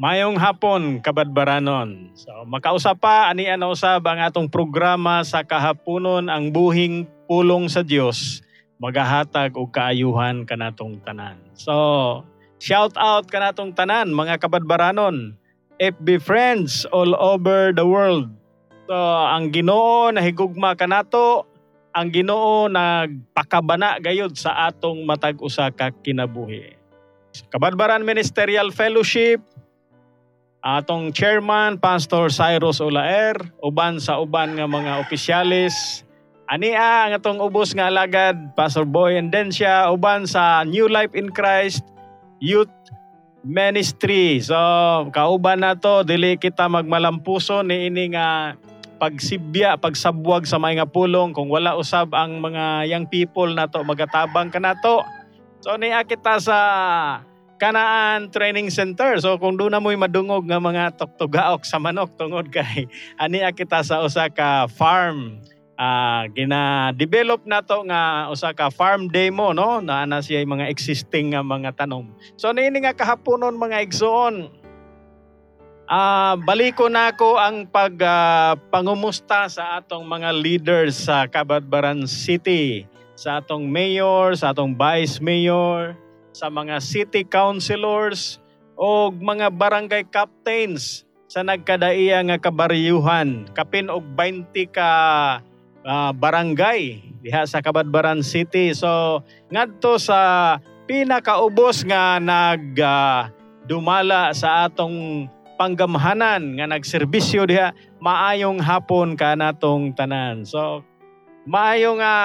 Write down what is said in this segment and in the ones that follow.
Mayong hapon, kabadbaranon. So, makausap pa, ani ana usab ang atong programa sa kahaponon ang buhing pulong sa Dios magahatag og kaayuhan kanatong tanan. So, shout out kanatong tanan mga kabadbaranon. FB friends all over the world. So, ang Ginoo nahigugma kanato, ang Ginoo nagpakabana gayud sa atong matag usa ka kinabuhi. Kabadbaran Ministerial Fellowship, atong chairman Pastor Cyrus Olaer uban sa uban nga mga opisyalis. Ania ang atong ubos nga alagad Pastor Boy Endencia uban sa New Life in Christ Youth Ministry. So kauban nato dili kita magmalampuso ni ini nga pagsibya pagsabwag sa mga pulong kung wala usab ang mga young people nato magatabang kanato so niya kita sa Kanaan Training Center. So kung doon na mo'y madungog nga mga tuktugaok sa manok tungod kay ani kita sa usa ka farm uh, gina-develop nato nga usa ka farm demo no na ana mga existing nga mga tanom. So niini nga kahaponon mga igsoon uh, baliko na ako ang pag uh, pangumusta sa atong mga leaders sa Cabadbaran City, sa atong mayor, sa atong vice mayor, sa mga city councilors o mga barangay captains sa nagkadaiya nga kabaryuhan. Kapin og 20 ka uh, barangay diha sa Kabadbaran City. So ngadto sa pinakaubos nga nag uh, dumala sa atong panggamhanan nga nagserbisyo diha maayong hapon kanatong tanan. So maayo nga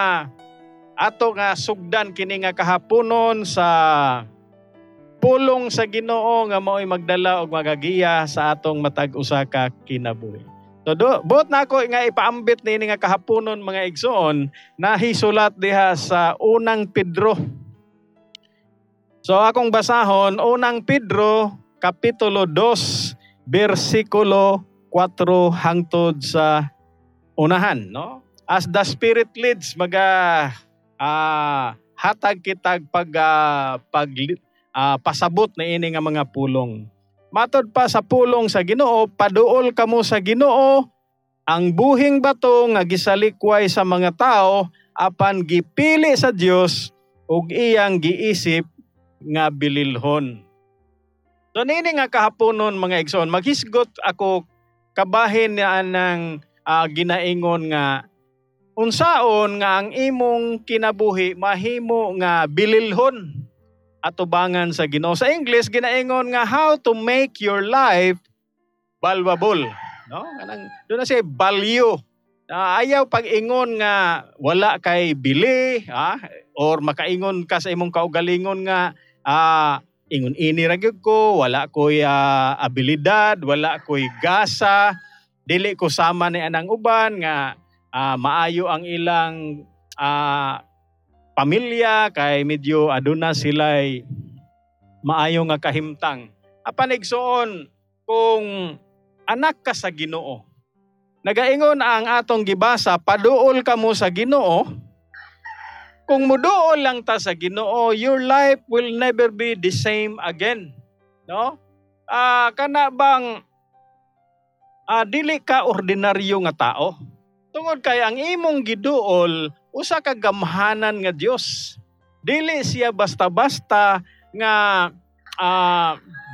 ato nga sugdan kini nga kahaponon sa pulong sa Ginoo nga mao'y magdala og magagiya sa atong matag usa ka kinabuhi. So do, buot na ako nga ipaambit ni nga kahaponon mga igsoon na hisulat diha sa unang Pedro. So akong basahon unang Pedro kapitulo 2 bersikulo 4 hangtod sa unahan no as the spirit leads maga uh, hatag kitag pag uh, pag uh, pasabot na ini nga mga pulong. Matod pa sa pulong sa Ginoo, paduol kamo sa Ginoo ang buhing bato nga gisalikway sa mga tao apan gipili sa Dios ug iyang giisip nga bililhon. So nini nga kahaponon mga igsoon, maghisgot ako kabahin niya ng uh, ginaingon nga unsaon nga ang imong kinabuhi mahimo nga bililhon atubangan sa Ginoo. Sa English ginaingon nga how to make your life valuable, no? Kanang do na say value. Uh, ayaw pag-ingon nga wala kay bili, ha? or makaingon ka sa imong kaugalingon nga uh, ingon ini ra ko, wala ko'y uh, abilidad, wala ko'y gasa, dili ko sama ni anang uban nga uh, maayo ang ilang uh, pamilya kay medyo aduna sila'y maayo nga kahimtang. Apan igsoon kung anak ka sa Ginoo. Nagaingon ang atong gibasa, paduol ka mo sa Ginoo. Kung muduol lang ta sa Ginoo, your life will never be the same again. No? Ah, uh, kana bang uh, dili ka ordinaryo nga tao? Tungod kay ang imong giduol usa ka gamhanan nga Dios. Dili siya basta-basta nga uh,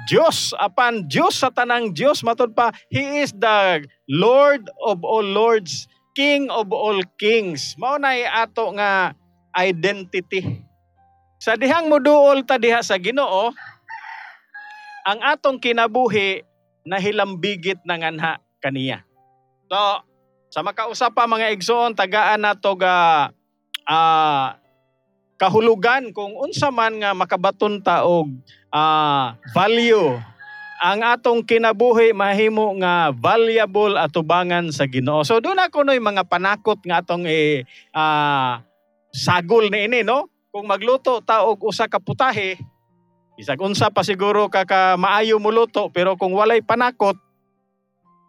Dios apan Dios sa tanang Dios matud pa he is the Lord of all lords, King of all kings. Mao na ato nga identity. Sa dihang moduol ta diha sa Ginoo, ang atong kinabuhi nahilambigit na nganha kaniya. So, sa makausap pa mga igsoon, tagaan na to ga uh, kahulugan kung unsa man nga makabaton ta og uh, value ang atong kinabuhi mahimo nga valuable atubangan sa Ginoo. So doon ako noy mga panakot nga atong eh, uh, sagol ni ini no. Kung magluto ta og usa ka putahe, bisag unsa pa siguro ka, ka maayo mo luto pero kung walay panakot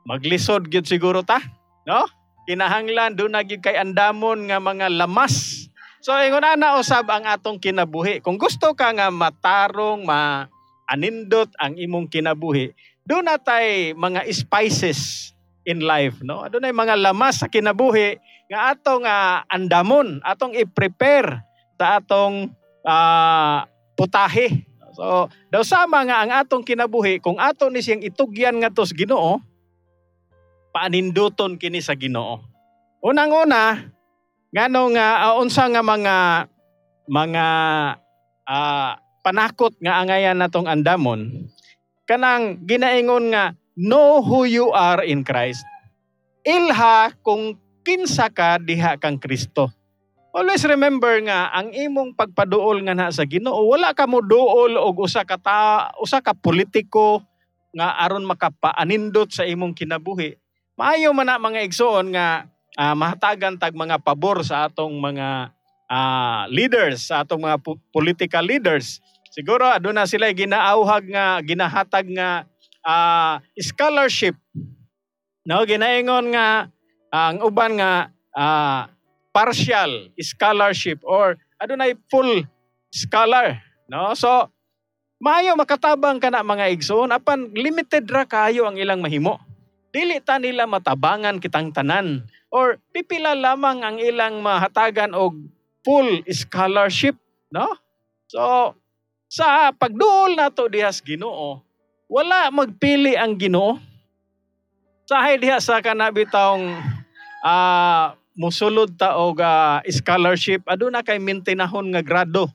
maglisod gyud siguro ta. No? Kinahanglan do na kay andamon nga mga lamas. So ingon ana usab ang atong kinabuhi. Kung gusto ka nga matarong, ma anindot ang imong kinabuhi, do natay mga spices in life, no? Adunay mga lamas sa kinabuhi nga atong uh, andamon, atong i-prepare sa atong uh, putahe. So, daw sama nga ang atong kinabuhi kung ato ni siyang itugyan nga tos Ginoo, paaninduton kini sa Ginoo. Unang-una, ngano nga uh, unsa nga mga mga uh, panakot nga angayan natong andamon kanang ginaingon nga know who you are in Christ. Ilha kung kinsa ka diha kang Kristo. Always remember nga ang imong pagpaduol nga na sa Ginoo wala ka mo duol og usa ka ta, usa ka politiko nga aron makapaanindot sa imong kinabuhi. Maayo man na mga igsoon nga uh, mahatagan tag mga pabor sa atong mga uh, leaders, sa atong mga political leaders. Siguro aduna sila ginaauhag nga ginahatag nga uh, scholarship. No, ginaingon nga ang uban nga uh, partial scholarship or adunay full scholar, no? So maayo makatabang kana mga igsoon apan limited ra kayo ang ilang mahimo. Dili ta nila matabangan kitang tanan or pipila lamang ang ilang mahatagan og full scholarship, no? So sa pagduol nato dihas Ginoo, wala magpili ang Ginoo. Sahay diha sa kanabitawng uh, musulod ta og uh, scholarship aduna kay mintinahon nga grado.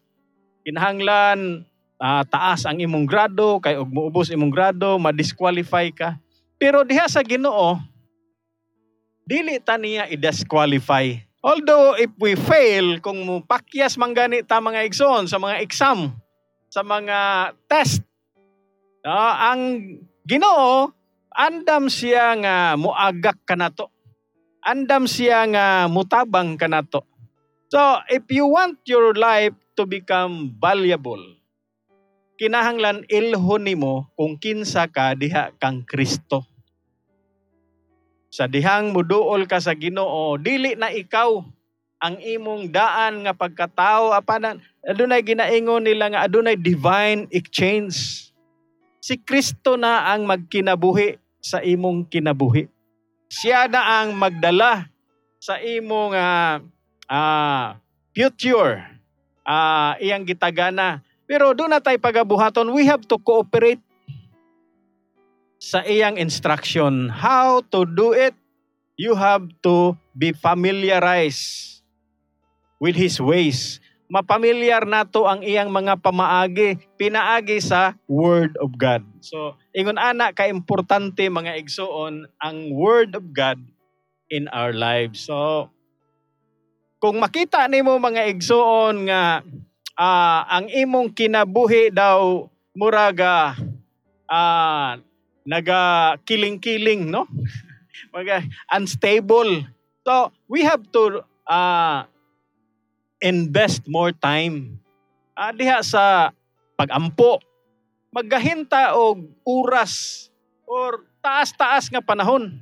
Kinahanglan uh, taas ang imong grado kay og muubos imong grado, ma-disqualify ka. Pero diha sa Ginoo dili ta niya i-disqualify. Although if we fail kung pakyas man gani ta mga igsoon sa mga exam, sa mga test, No, ang Ginoo andam siya nga muagak kanato. Andam siya nga mutabang kanato. So, if you want your life to become valuable, kinahanglan ilhon nimo kung kinsa ka diha kang Kristo. Sa dihang muduol ka sa Ginoo, dili na ikaw ang imong daan nga pagkatao apanan adunay ginaingon nila nga adunay divine exchange Si Kristo na ang magkinabuhi sa imong kinabuhi. Siya na ang magdala sa imong uh, uh, future. Uh, iyang gitagana. Pero doon na tayo pagabuhaton, we have to cooperate sa iyang instruction. How to do it? You have to be familiarized with His ways mapamilyar nato ang iyang mga pamaagi, pinaagi sa Word of God. So, ingon ana ka importante mga igsoon ang Word of God in our lives. So, kung makita nimo mga igsoon nga uh, ang imong kinabuhi daw muraga uh, naga kiling-kiling no mga unstable so we have to uh, invest more time. Uh, diha sa pagampo, maggahinta og oras or taas-taas nga panahon.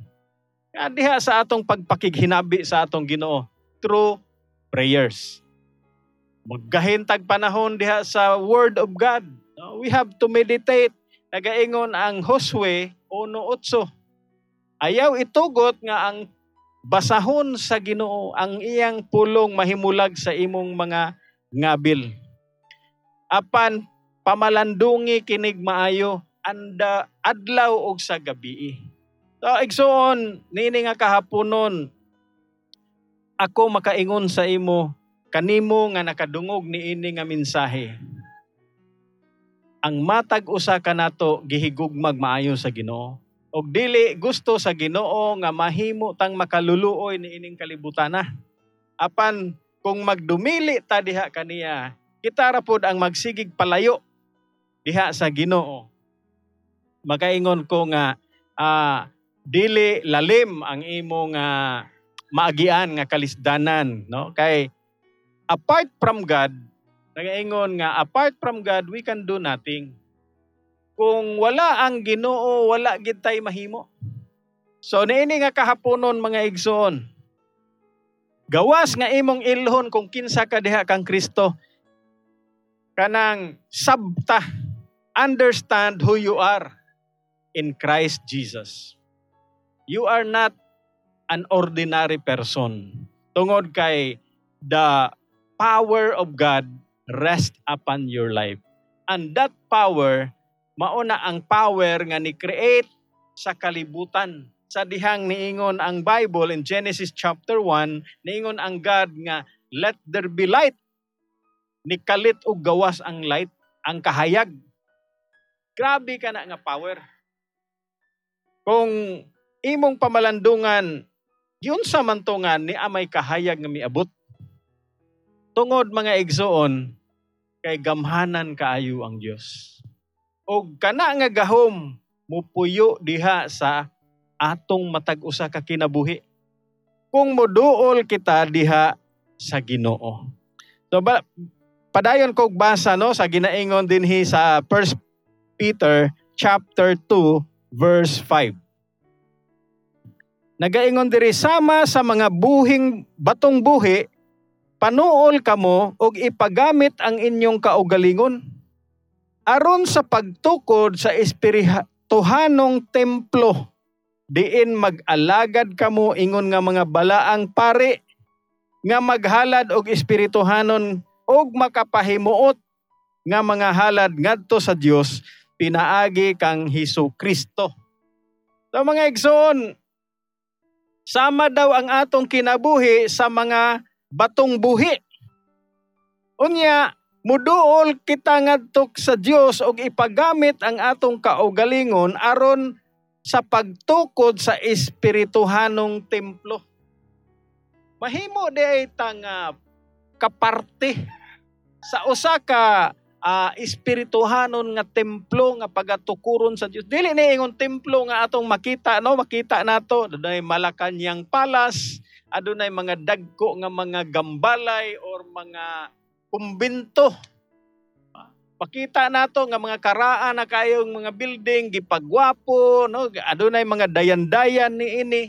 Uh, diha sa atong pagpakighinabi sa atong Ginoo through prayers. Maggahintag panahon diha sa Word of God. We have to meditate. Nagaingon ang Josue 1.8. Ayaw itugot nga ang basahon sa Ginoo ang iyang pulong mahimulag sa imong mga ngabil. Apan pamalandungi kinig maayo anda adlaw og sa gabi. So igsoon nini nga kahaponon ako makaingon sa imo kanimo nga nakadungog ni ini nga mensahe. Ang matag usa kanato gihigugmag maayo sa Ginoo og dili gusto sa Ginoo nga mahimo tang makaluluoy ni ining kalibutan na. Apan kung magdumili ta diha kaniya, kita ra pod ang magsigig palayo diha sa Ginoo. Makaingon ko nga uh, dili lalim ang imong uh, maagian nga kalisdanan no kay apart from God nagaingon nga apart from God we can do nothing kung wala ang Ginoo, wala gid tay mahimo. So niini nga kahaponon mga igsoon. Gawas nga imong ilhon kung kinsa ka diha kang Kristo. Kanang sabta understand who you are. in Christ Jesus. You are not an ordinary person. Tungod kay the power of God rest upon your life. And that power, mauna ang power nga ni create sa kalibutan. Sa dihang niingon ang Bible in Genesis chapter 1, niingon ang God nga let there be light. Ni kalit og gawas ang light, ang kahayag. Grabe ka na nga power. Kung imong pamalandungan, yun sa mantungan ni amay kahayag nga miabot. Tungod mga igsoon, kay gamhanan kaayo ang Dios. O kana nga gahom, mupuyo diha sa atong matag usa ka kinabuhi. Kung moduol kita diha sa Ginoo. So ba, padayon kog basa no sa ginaingon dinhi sa 1 Peter chapter 2 verse 5. Nagaingon diri sama sa mga buhing batong buhi, panuol kamo og ipagamit ang inyong kaugalingon aron sa pagtukod sa espirituhanong templo diin mag-alagad kamo ingon nga mga balaang pare nga maghalad og espirituhanon og makapahimuot nga mga halad ngadto sa Dios pinaagi kang Hesus Kristo. So mga igsoon, sama daw ang atong kinabuhi sa mga batong buhi. Unya, muduol kita ngadto sa Dios og ipagamit ang atong kaugalingon aron sa pagtukod sa espirituhanong templo. Mahimo di ay tanga kaparte sa usa ka uh, espirituhanon nga templo nga pagatukuron sa Dios. Dili ni ingon templo nga atong makita no, makita nato dunay Malacañang Palace, adunay mga dagko nga mga gambalay or mga kumbento. Pakita nato nga mga karaan na kayong mga building gipagwapo no, adunay mga dayan-dayan ni ini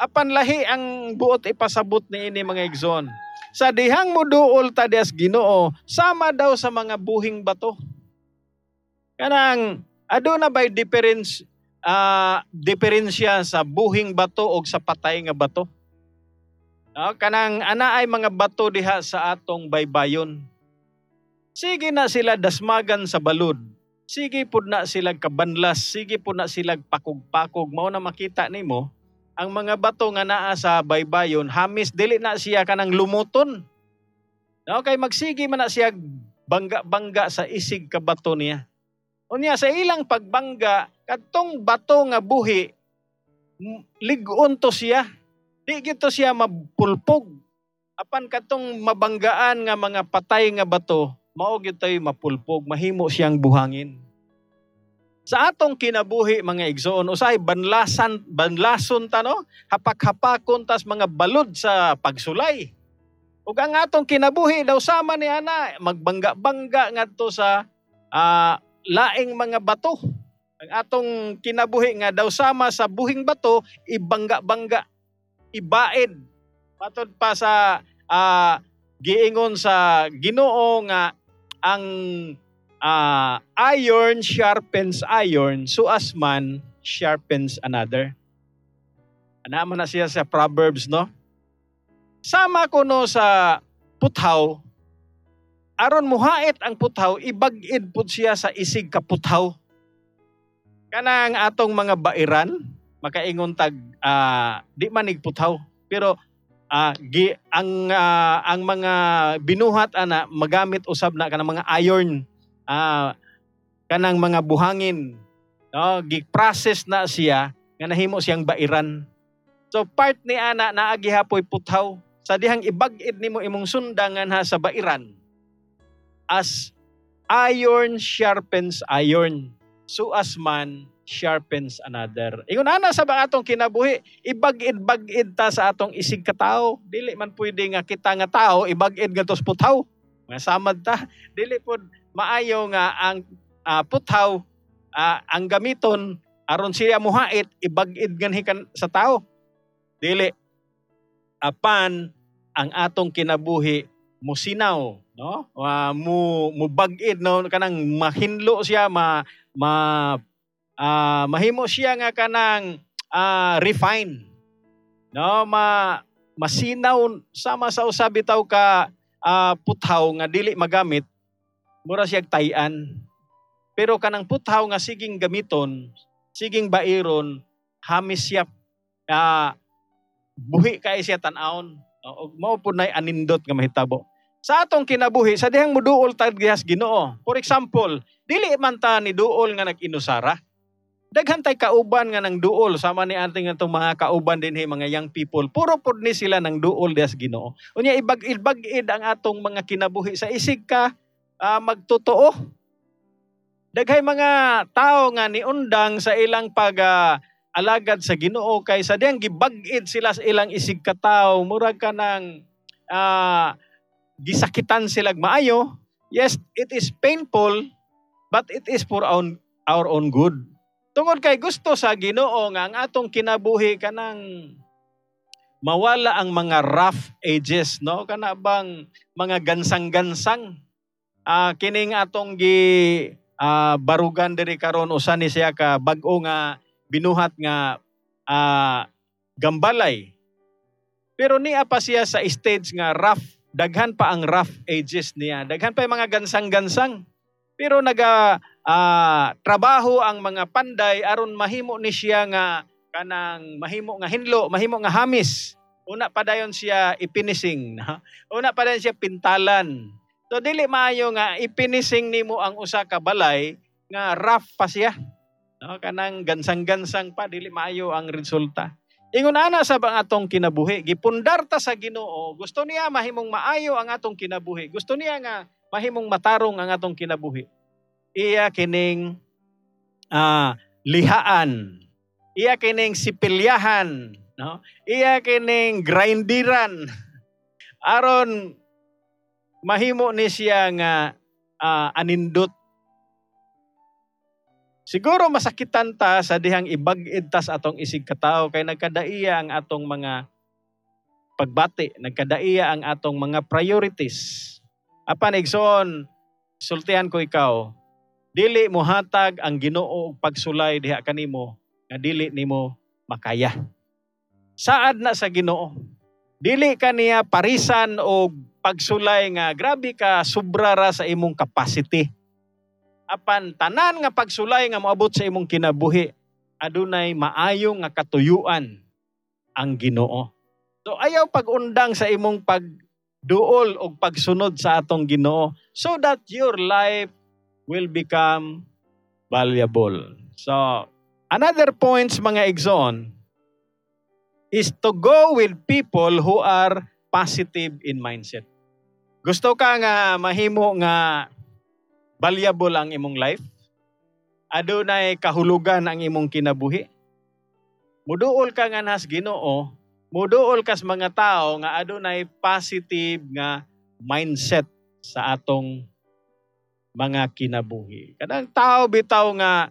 apan lahi ang buot ipasabot ni ini mga igsoon. Sa dihang mo duol tadias Ginoo, sama daw sa mga buhing bato. Kanang aduna bay difference uh, diferensya sa buhing bato o sa patay nga bato. No, kanang ana ay mga bato diha sa atong baybayon. Sige na sila dasmagan sa balod. Sige pud na sila kabanlas, sige pud na sila pakog-pakog mao na makita nimo ang mga bato nga naa sa baybayon, hamis dili na siya kanang lumuton. No, kay magsigi man na siya bangga-bangga sa isig ka bato niya. Unya sa ilang pagbangga, kadtong bato nga buhi, ligon to siya. Di gito siya mapulpog. Apan katong mabanggaan nga mga patay nga bato, mao gito'y mapulpog, mahimo siyang buhangin. Sa atong kinabuhi mga igsoon, usay banlasan, banlason ta no? Hapak-hapakon tas mga balod sa pagsulay. Ug ang atong kinabuhi daw sama ni ana magbangga-bangga ngadto sa uh, laing mga bato. Ang atong kinabuhi nga daw sama sa buhing bato, ibangga-bangga, ibaid. Matod pa sa uh, giingon sa Ginoo nga ang uh, iron sharpens iron, so as man sharpens another. Ana man na siya sa Proverbs, no? Sama ko no sa puthaw, aron muhait ang puthaw, ibag-id pud siya sa isig ka puthaw. Kanang atong mga bairan, makaingon tag uh, di manig puthaw, pero uh, gi, ang uh, ang mga binuhat ana magamit usab na kanang mga iron uh, kanang mga buhangin. No gi-process na siya nga nahimo siyang bairan. So part ni ana naa gihapoy puthaw. Sa dihang ibag-id nimo imong sundangan ha sa bairan as iron sharpens iron. So as man sharpens another. Ingon ana sa ba atong kinabuhi, ibag-id-bag-id ta sa atong isig ka. Dili man pwede nga kita nga tao ibag-id nga tos puthaw. Nga samad ta. Dili pod maayo nga ang uh, puthaw uh, ang gamiton aron siya muhait ibag-id ganhikan sa tao. Dili apan ang atong kinabuhi musinaw no uh, mu mubag-id no kanang mahinlo siya ma ma uh, mahimo siya nga kanang uh, refine. No, ma masinaw sama sa usab bitaw ka uh, puthaw nga dili magamit mura siya tayan. Pero kanang puthaw nga siging gamiton, siging bairon, hamis siya uh, buhi kay siya tan-aon. Uh, mao pud nay anindot nga mahitabo. Sa atong kinabuhi, sa dihang muduol tag gihas Ginoo. For example, dili man ta ni duol nga nag-inusara. Daghan tay kauban nga nang duol sama ni ating atong mga kauban din hey, mga young people. Puro pud ni sila nang duol dihas Ginoo. Unya ibag ibagid ang atong mga kinabuhi sa isig ka uh, magtotoo. Daghay mga tao nga ni undang sa ilang pag uh, alagad sa Ginoo kay sa diyang gibag-id sila sa ilang isig kataw murag ka nang uh, gisakitan sila maayo, yes, it is painful, but it is for our, our own good. Tungod kay gusto sa Ginoo nga ang atong kinabuhi kanang mawala ang mga rough ages, no? Kana bang mga gansang-gansang uh, kining atong gi uh, barugan diri karon usa ni siya ka bag-o nga binuhat nga uh, gambalay. Pero niya pa siya sa stage nga rough daghan pa ang rough ages niya. Daghan pa yung mga gansang-gansang. Pero naga uh, trabaho ang mga panday aron mahimo ni siya nga kanang mahimo nga hinlo, mahimo nga hamis. Una pa dayon siya ipinising. Una pa dayon siya pintalan. So dili maayo nga ipinising nimo ang usa ka balay nga rough pa siya. No, kanang gansang-gansang pa dili maayo ang resulta. Ingon ana sa bang atong kinabuhi, gipundar ta sa Ginoo. Gusto niya mahimong maayo ang atong kinabuhi. Gusto niya nga mahimong matarong ang atong kinabuhi. Iya kining uh, lihaan. Iya kining sipilyahan, no? Iya kining grindiran. Aron mahimo ni siya nga uh, anindot Siguro masakitan ta sa dihang ibag-id tas atong isig katawo kay nagkadaiya ang atong mga pagbati, nagkadaiya ang atong mga priorities. Apan igsoon, sultihan ko ikaw, dili mo hatag ang Ginoo og pagsulay diha kanimo nga dili nimo makaya. Saad na sa Ginoo. Dili kaniya parisan og pagsulay nga grabe ka sobra ra sa imong capacity apan tanan nga pagsulay nga moabot sa imong kinabuhi adunay maayo nga katuyuan ang Ginoo. So ayaw pagundang sa imong pagduol o pagsunod sa atong Ginoo so that your life will become valuable. So another points mga exon is to go with people who are positive in mindset. Gusto ka nga mahimo nga valuable ang imong life? Adunay kahulugan ang imong kinabuhi? Muduol ka nga nas Ginoo, muduol kas mga tao nga adunay positive nga mindset sa atong mga kinabuhi. Kanang tao bitaw nga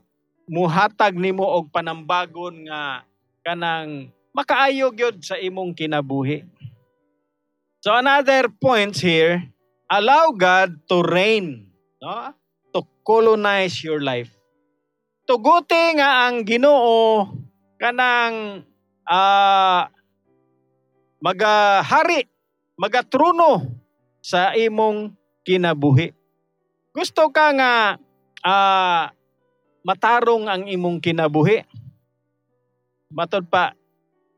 muhatag nimo og panambagon nga kanang makaayo gyud sa imong kinabuhi. So another point here, allow God to reign, no? to colonize your life. Tuguti nga ang Ginoo kanang uh, magahari, magatruno sa imong kinabuhi. Gusto ka nga uh, matarong ang imong kinabuhi. Matod pa,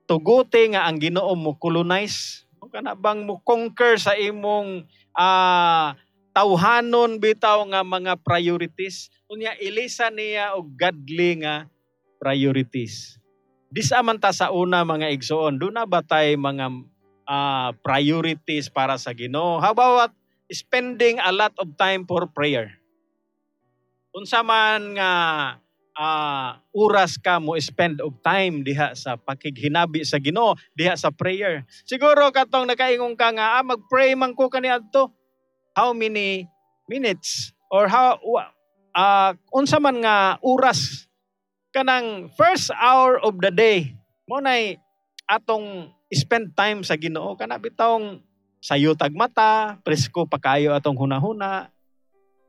tuguti nga ang Ginoo mo colonize. Kana bang mo conquer sa imong uh, tawhanon bitaw nga mga priorities unya ilisa niya og godly nga priorities man ta sa una mga igsoon do na batay mga uh, priorities para sa Ginoo? How about spending a lot of time for prayer? Unsa man nga uh, oras ka mo spend og time diha sa pakighinabi sa Ginoo diha sa prayer? Siguro katong nakaingon ka nga ah, mag-pray man ko kaniadto. How many minutes? Or how uh, unsa man nga oras kanang first hour of the day mo nay atong spend time sa Ginoo. Kana bitawng sayo tag mata presko pa kayo atong hunahuna.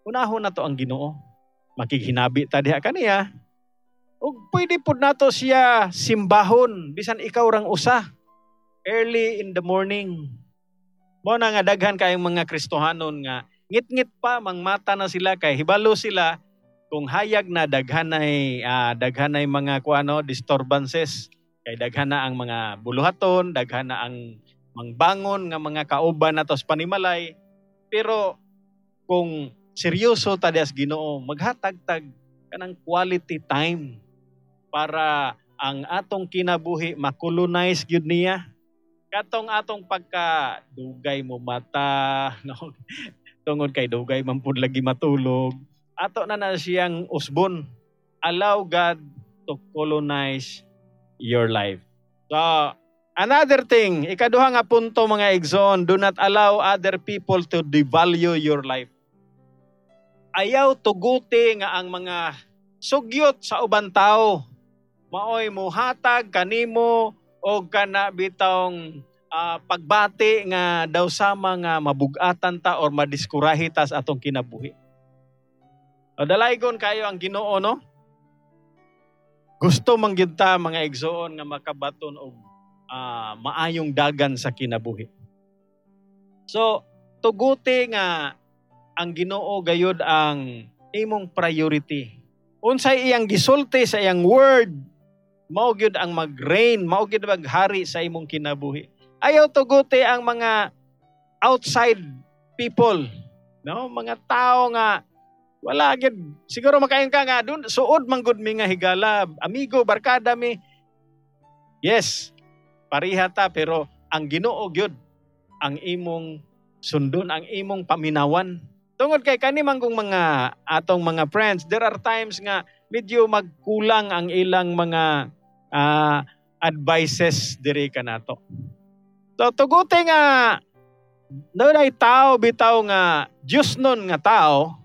Hunahuna to ang Ginoo. Makighinabi ta diha kaniya. Ug pwede pud nato siya simbahon bisan ikaw rang usa. Early in the morning. Mo na nga daghan kayong mga Kristohanon nga ngit-ngit pa mangmata na sila kay hibalo sila kung hayag na daghanay uh, daghanay mga kuano disturbances kay daghan na ang mga buluhaton, daghan na ang mangbangon nga mga kauban nato sa panimalay. Pero kung seryoso ta as Ginoo, maghatag-tag kanang quality time para ang atong kinabuhi makolonize gyud niya. Katong atong pagka dugay mo mata, no? tungod kay dugay man pud lagi matulog. Ato na na siyang usbon. Allow God to colonize your life. So, another thing, ikaduha nga punto mga igsoon, do not allow other people to devalue your life. Ayaw tuguti nga ang mga sugyot sa uban tao maoy muhatag kanimo o kana bitong uh, pagbati nga daw sama nga mabugatan ta or madiskurahi ta sa atong kinabuhi. O kayo ang Ginoo no? Gusto man gyud mga igsoon nga makabaton og uh, maayong dagan sa kinabuhi. So, tuguti nga ang Ginoo gayud ang imong priority. Unsay iyang gisulti sa iyang word mao gyud ang mag-reign, mao gyud maghari sa imong kinabuhi. Ayaw tuguti ang mga outside people, no? Mga tao nga wala gyud siguro makain ka nga dun suod man gud mi nga higala, amigo, barkada mi. Yes, pareha ta pero ang Ginoo gyud ang imong sundon, ang imong paminawan. Tungod kay kani manggong mga atong mga friends, there are times nga medyo magkulang ang ilang mga uh, advices diri kanato. So tuguti nga doon ay tao bitaw nga Diyos nun nga tao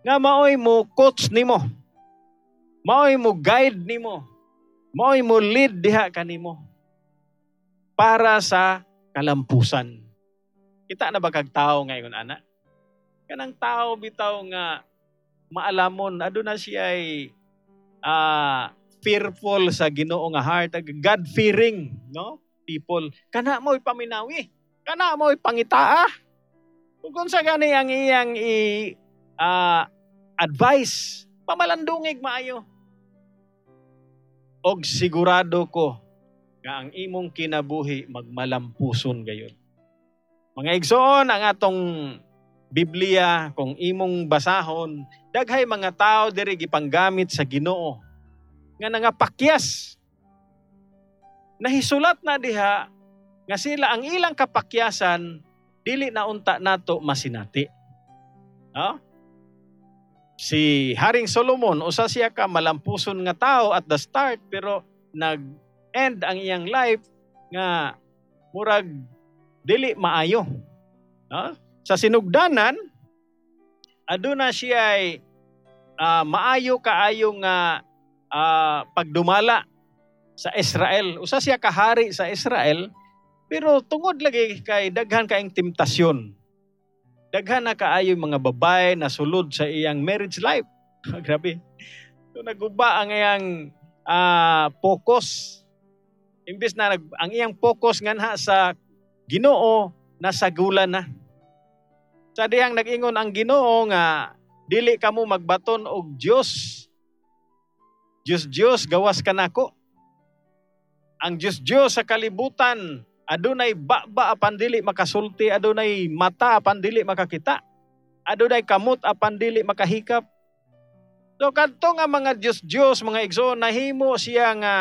nga maoy mo coach nimo. Maoy mo guide nimo. Maoy mo lead diha kanimo para sa kalampusan. Kita na ba kag tao ngayon ana? Kanang tao bitaw nga maalamon aduna siya ay uh, fearful sa Ginoo nga heart, God fearing, no? People. Kana mo paminawi. Kana mo pangitaa. Kung sa gani ang iyang i uh, advice, pamalandungig maayo. Og sigurado ko nga ang imong kinabuhi magmalampuson gayon. Mga igsoon ang atong Biblia kung imong basahon, daghay mga tao diri gipanggamit sa Ginoo nga nangapakyas. Nahisulat na diha nga sila ang ilang kapakyasan dili na unta nato masinati. No? Si Haring Solomon, usa siya ka malampuson nga tao at the start pero nag-end ang iyang life nga murag dili maayo. No? Sa sinugdanan, aduna siya ay uh, maayo kaayo nga uh, pagdumala sa Israel. Usa siya kahari sa Israel, pero tungod lagi kay daghan kaayong temptasyon. Daghan na kaayo mga babae na sulod sa iyang marriage life. Grabe. So naguba ang iyang uh, focus. Imbis na nag, ang iyang focus nganha sa Ginoo nasa gula na. Sa diyang nag-ingon ang Ginoo nga dili kamo magbaton og Dios Diyos Diyos gawas ka nako. Ang Diyos Diyos sa kalibutan adunay baba apan dili makasulti, adunay mata apan dili makakita. Adunay kamot apan dili makahikap. So kadto nga mga Diyos Diyos mga igsoon nahimo siya nga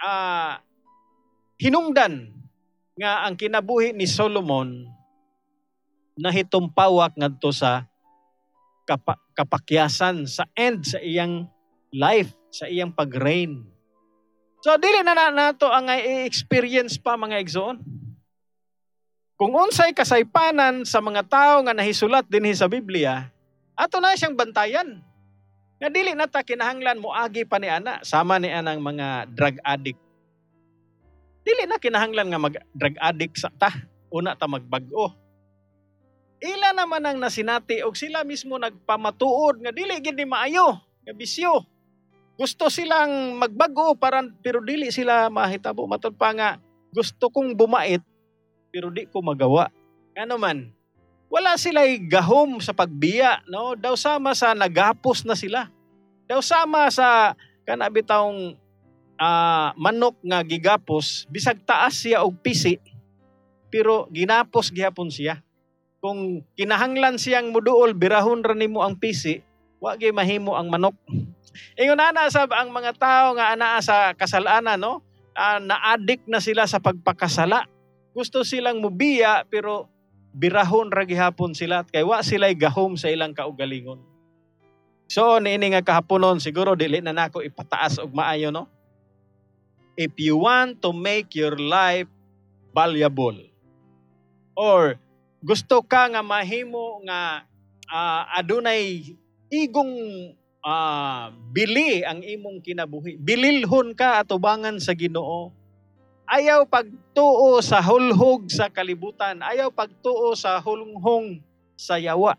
uh, hinungdan nga ang kinabuhi ni Solomon nahitumpawak ngadto sa kapa- kapakyasan sa end sa iyang life sa iyang pag-reign. So, dili na na nato ang i-experience pa mga igsoon. Kung unsay kasaypanan sa mga tao nga nahisulat din sa Biblia, ato na siyang bantayan. Nga dili na ta kinahanglan mo agi pa ni ana, sama ni anang mga drug addict. Dili na kinahanglan nga mag drug addict sa ta, una ta magbago. Ila naman ang nasinati og sila mismo nagpamatuod nga dili gid ni maayo, nga bisyo Gusto silang magbago para pero dili sila mahitabo matod pa nga gusto kong bumait pero di ko magawa. Ano man, wala sila'y gahom sa pagbiya, no? Daw sama sa nagapos na sila. Daw sama sa kanabitawng ah, manok nga gigapos, bisag taas siya og pisi, pero ginapos gihapon siya. Kung kinahanglan siyang muduol, birahon ra nimo ang pisi, wa gyud mahimo ang manok. Ingon ana sab ang mga tao nga anaa sa kasalanan, no? Ah, na-addict na sila sa pagpakasala. Gusto silang mubiya pero birahon ra gihapon sila kay wa sila'y gahom sa ilang kaugalingon. So niini nga kahaponon siguro dili na nako ipataas og maayo no. If you want to make your life valuable or gusto ka nga mahimo nga ah, adunay igong ah, bili ang imong kinabuhi. Bililhon ka atubangan sa Ginoo. Ayaw pagtuo sa hulhog sa kalibutan. Ayaw pagtuo sa hulunghong sa yawa.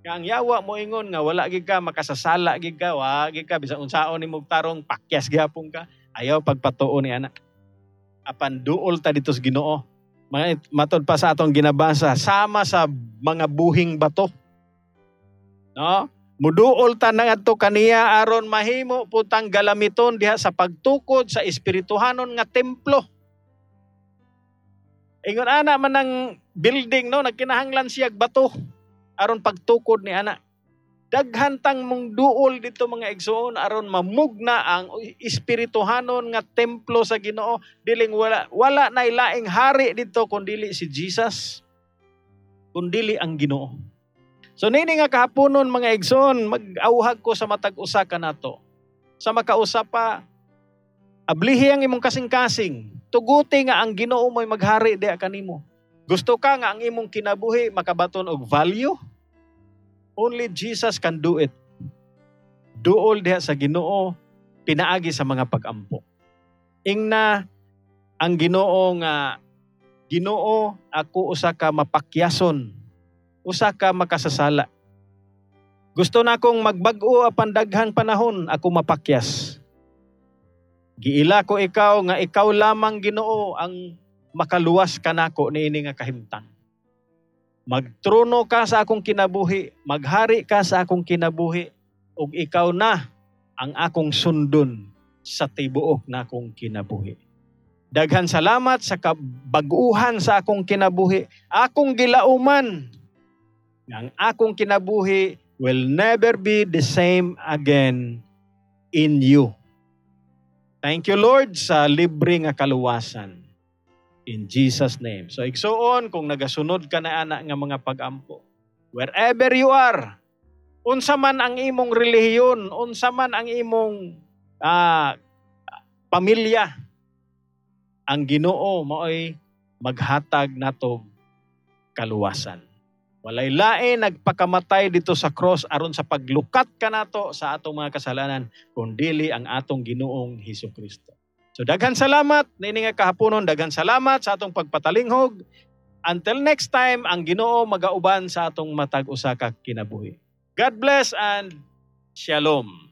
Kaya ang yawa mo ingon nga wala gid ka makasasala gid ka, wa gid ka bisan unsaon nimo tarong pakyas gyapon ka. Ayaw pagpatuo ni ana. Apan duol ta dito sa Ginoo. Matod pa sa atong ginabasa, sama sa mga buhing bato. No? Muduol ta na adto kaniya aron mahimo putang galamiton diha sa pagtukod sa espirituhanon nga templo. Ingon ana man ng building no nagkinahanglan siya bato aron pagtukod ni ana. Daghan tang mong duol dito mga igsoon aron mamugna ang espirituhanon nga templo sa Ginoo diling wala wala na laing hari dito kundili si Jesus kundili ang Ginoo. So nini nga kahaponon mga igsoon mag-auhag ko sa matag usa ka nato. Sa makausa pa ablihi ang imong kasing-kasing. Tuguti nga ang Ginoo mo'y maghari diha kanimo. Gusto ka nga ang imong kinabuhi makabaton og value? Only Jesus can do it. Duol diha sa Ginoo pinaagi sa mga pag-ampo. Ingna ang Ginoo nga Ginoo ako usa ka mapakyason. Usa ka makasasala. Gusto na akong magbag-o apan daghang panahon ako mapakyas. Giila ko ikaw nga ikaw lamang Ginoo ang makaluwas kanako niini nga kahimtang. Magtrono ka sa akong kinabuhi, maghari ka sa akong kinabuhi, ug ikaw na ang akong sundon sa tibuok na akong kinabuhi. Daghan salamat sa kabaguhan sa akong kinabuhi. Akong gilauman ang akong kinabuhi will never be the same again in you. Thank you Lord sa libre nga kaluwasan. In Jesus name. So igsuon kung nagasunod ka na ana nga mga pag-ampo. Wherever you are, unsa man ang imong relihiyon, unsa man ang imong ah, pamilya, ang Ginoo maoy maghatag nato kaluwasan. Walay lain nagpakamatay dito sa cross aron sa paglukat ka nato sa atong mga kasalanan kundili ang atong Ginoong Hesus Kristo. So daghan salamat nini nga kahaponon daghan salamat sa atong pagpatalinghog. Until next time ang Ginoo magauban sa atong matag usa ka kinabuhi. God bless and shalom.